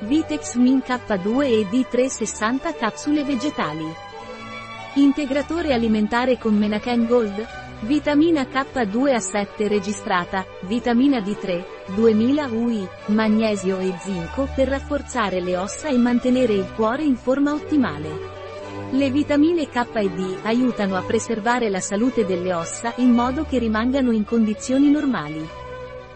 Vitex Min K2 e D3 60 capsule vegetali. Integratore alimentare con Menachen Gold? Vitamina K2 a 7 registrata, vitamina D3, 2000 UI, magnesio e zinco per rafforzare le ossa e mantenere il cuore in forma ottimale. Le vitamine K e D aiutano a preservare la salute delle ossa in modo che rimangano in condizioni normali.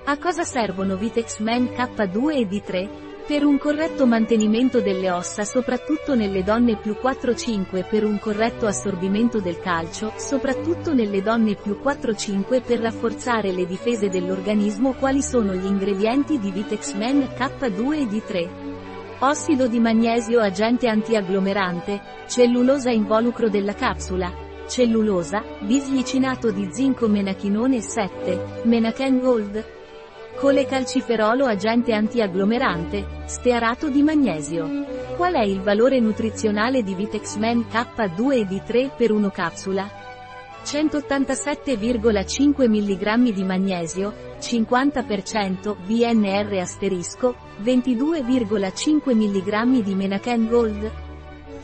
A cosa servono Vitex Men K2 e D3? Per un corretto mantenimento delle ossa soprattutto nelle donne più 4-5 per un corretto assorbimento del calcio, soprattutto nelle donne più 4-5 per rafforzare le difese dell'organismo quali sono gli ingredienti di Vitex Men K2 e D3. Ossido di magnesio agente antiagglomerante, cellulosa involucro della capsula, cellulosa, bisglicinato di zinco menachinone 7, Menachen Gold, Colecalciferolo agente antiagglomerante, stearato di magnesio. Qual è il valore nutrizionale di Vitexmen K2 e D3 per 1 capsula? 187,5 mg di magnesio, 50% VNR asterisco, 22,5 mg di Menachen Gold.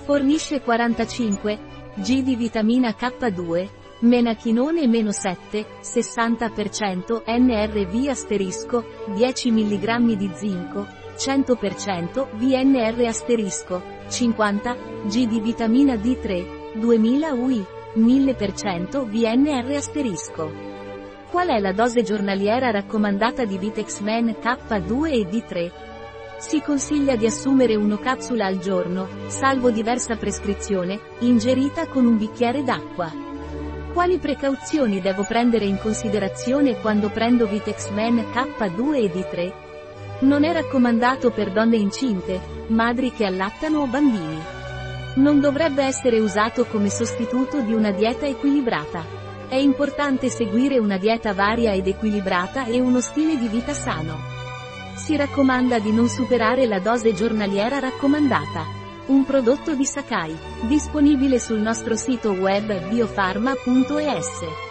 Fornisce 45 G di vitamina K2, Menachinone meno 7, 60%, NRV asterisco, 10 mg di zinco, 100% VNR asterisco, 50 G di vitamina D3, 2000 UI, 1000% VNR asterisco. Qual è la dose giornaliera raccomandata di Vitexmen K2 e D3? Si consiglia di assumere una capsula al giorno, salvo diversa prescrizione, ingerita con un bicchiere d'acqua. Quali precauzioni devo prendere in considerazione quando prendo Vitexmen K2 e D3? Non è raccomandato per donne incinte, madri che allattano o bambini. Non dovrebbe essere usato come sostituto di una dieta equilibrata. È importante seguire una dieta varia ed equilibrata e uno stile di vita sano. Si raccomanda di non superare la dose giornaliera raccomandata. Un prodotto di Sakai, disponibile sul nostro sito web biofarma.es.